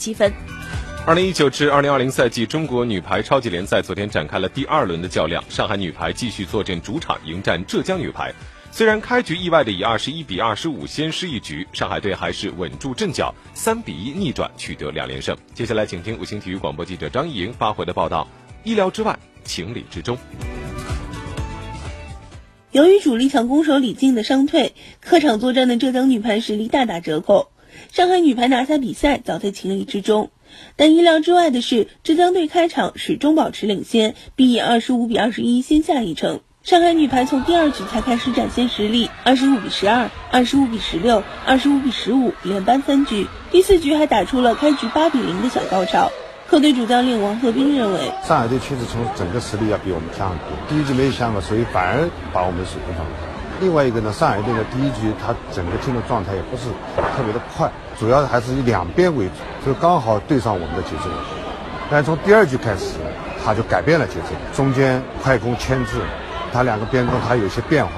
积分。二零一九至二零二零赛季中国女排超级联赛昨天展开了第二轮的较量，上海女排继续坐镇主场迎战浙江女排。虽然开局意外的以二十一比二十五先失一局，上海队还是稳住阵脚，三比一逆转取得两连胜。接下来，请听五星体育广播记者张艺莹发回的报道：意料之外，情理之中。由于主力强攻手李静的伤退，客场作战的浙江女排实力大打折扣。上海女排拿下比赛早在情理之中，但意料之外的是，浙江队开场始终保持领先，并以二十五比二十一先下一城。上海女排从第二局才开始展现实力，二十五比十二、二十五比十六、二十五比十五连扳三局，第四局还打出了开局八比零的小高潮。客队主教练王鹤斌认为，上海队确实从整个实力要比我们强很多。第一局没有想法，所以反而把我们水平放大。另外一个呢，上海队的第一局他整个进入状态也不是特别的快，主要还是以两边为主，就刚好对上我们的节奏。但从第二局开始，他就改变了节奏，中间快攻牵制，他两个边攻他有些变化，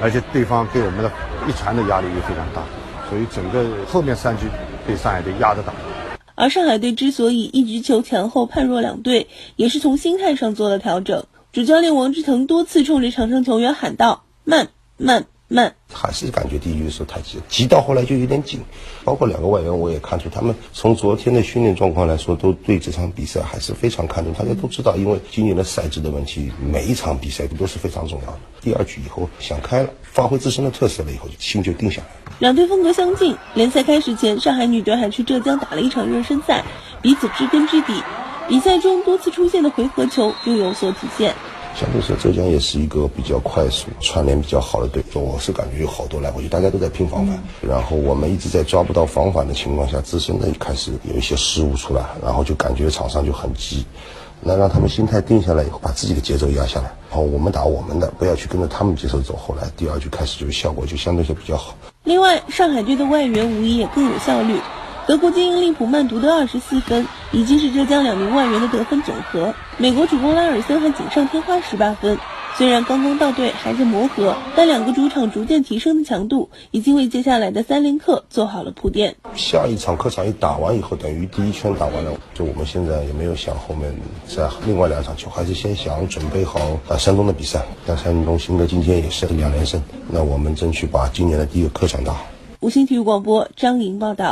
而且对方给我们的一传的压力也非常大，所以整个后面三局被上海队压着打。而上海队之所以一局球前后判若两队，也是从心态上做了调整。主教练王志腾多次冲着场上球员喊道：“慢，慢，慢！”还是感觉第一局的时候太急，急到后来就有点紧。包括两个外援，我也看出他们从昨天的训练状况来说，都对这场比赛还是非常看重。大家都知道，因为今年的赛制的问题，每一场比赛都是非常重要的。第二局以后想开了，发挥自身的特色了以后，心就定下来了。两队风格相近，联赛开始前，上海女队还去浙江打了一场热身赛，彼此知根知底。比赛中多次出现的回合球又有所体现。相对说，浙江也是一个比较快速、串联比较好的队。我是感觉有好多来回去，大家都在拼防反，然后我们一直在抓不到防反的情况下，自身的开始有一些失误出来，然后就感觉场上就很急。那让他们心态定下来以后，把自己的节奏压下来，然后我们打我们的，不要去跟着他们节奏走。后来第二局开始就效果就相对就比较好。另外，上海队的外援无疑也更有效率。德国精英利普曼独得二十四分，已经是浙江两名外援的得分总和。美国主攻拉尔森还锦上添花十八分。虽然刚刚到队还在磨合，但两个主场逐渐提升的强度，已经为接下来的三连客做好了铺垫。下一场客场一打完以后，等于第一圈打完了，就我们现在也没有想后面在另外两场球，还是先想准备好打山东的比赛。但山东新哥今天也是两连胜，那我们争取把今年的第一个客场打好。五星体育广播，张莹报道。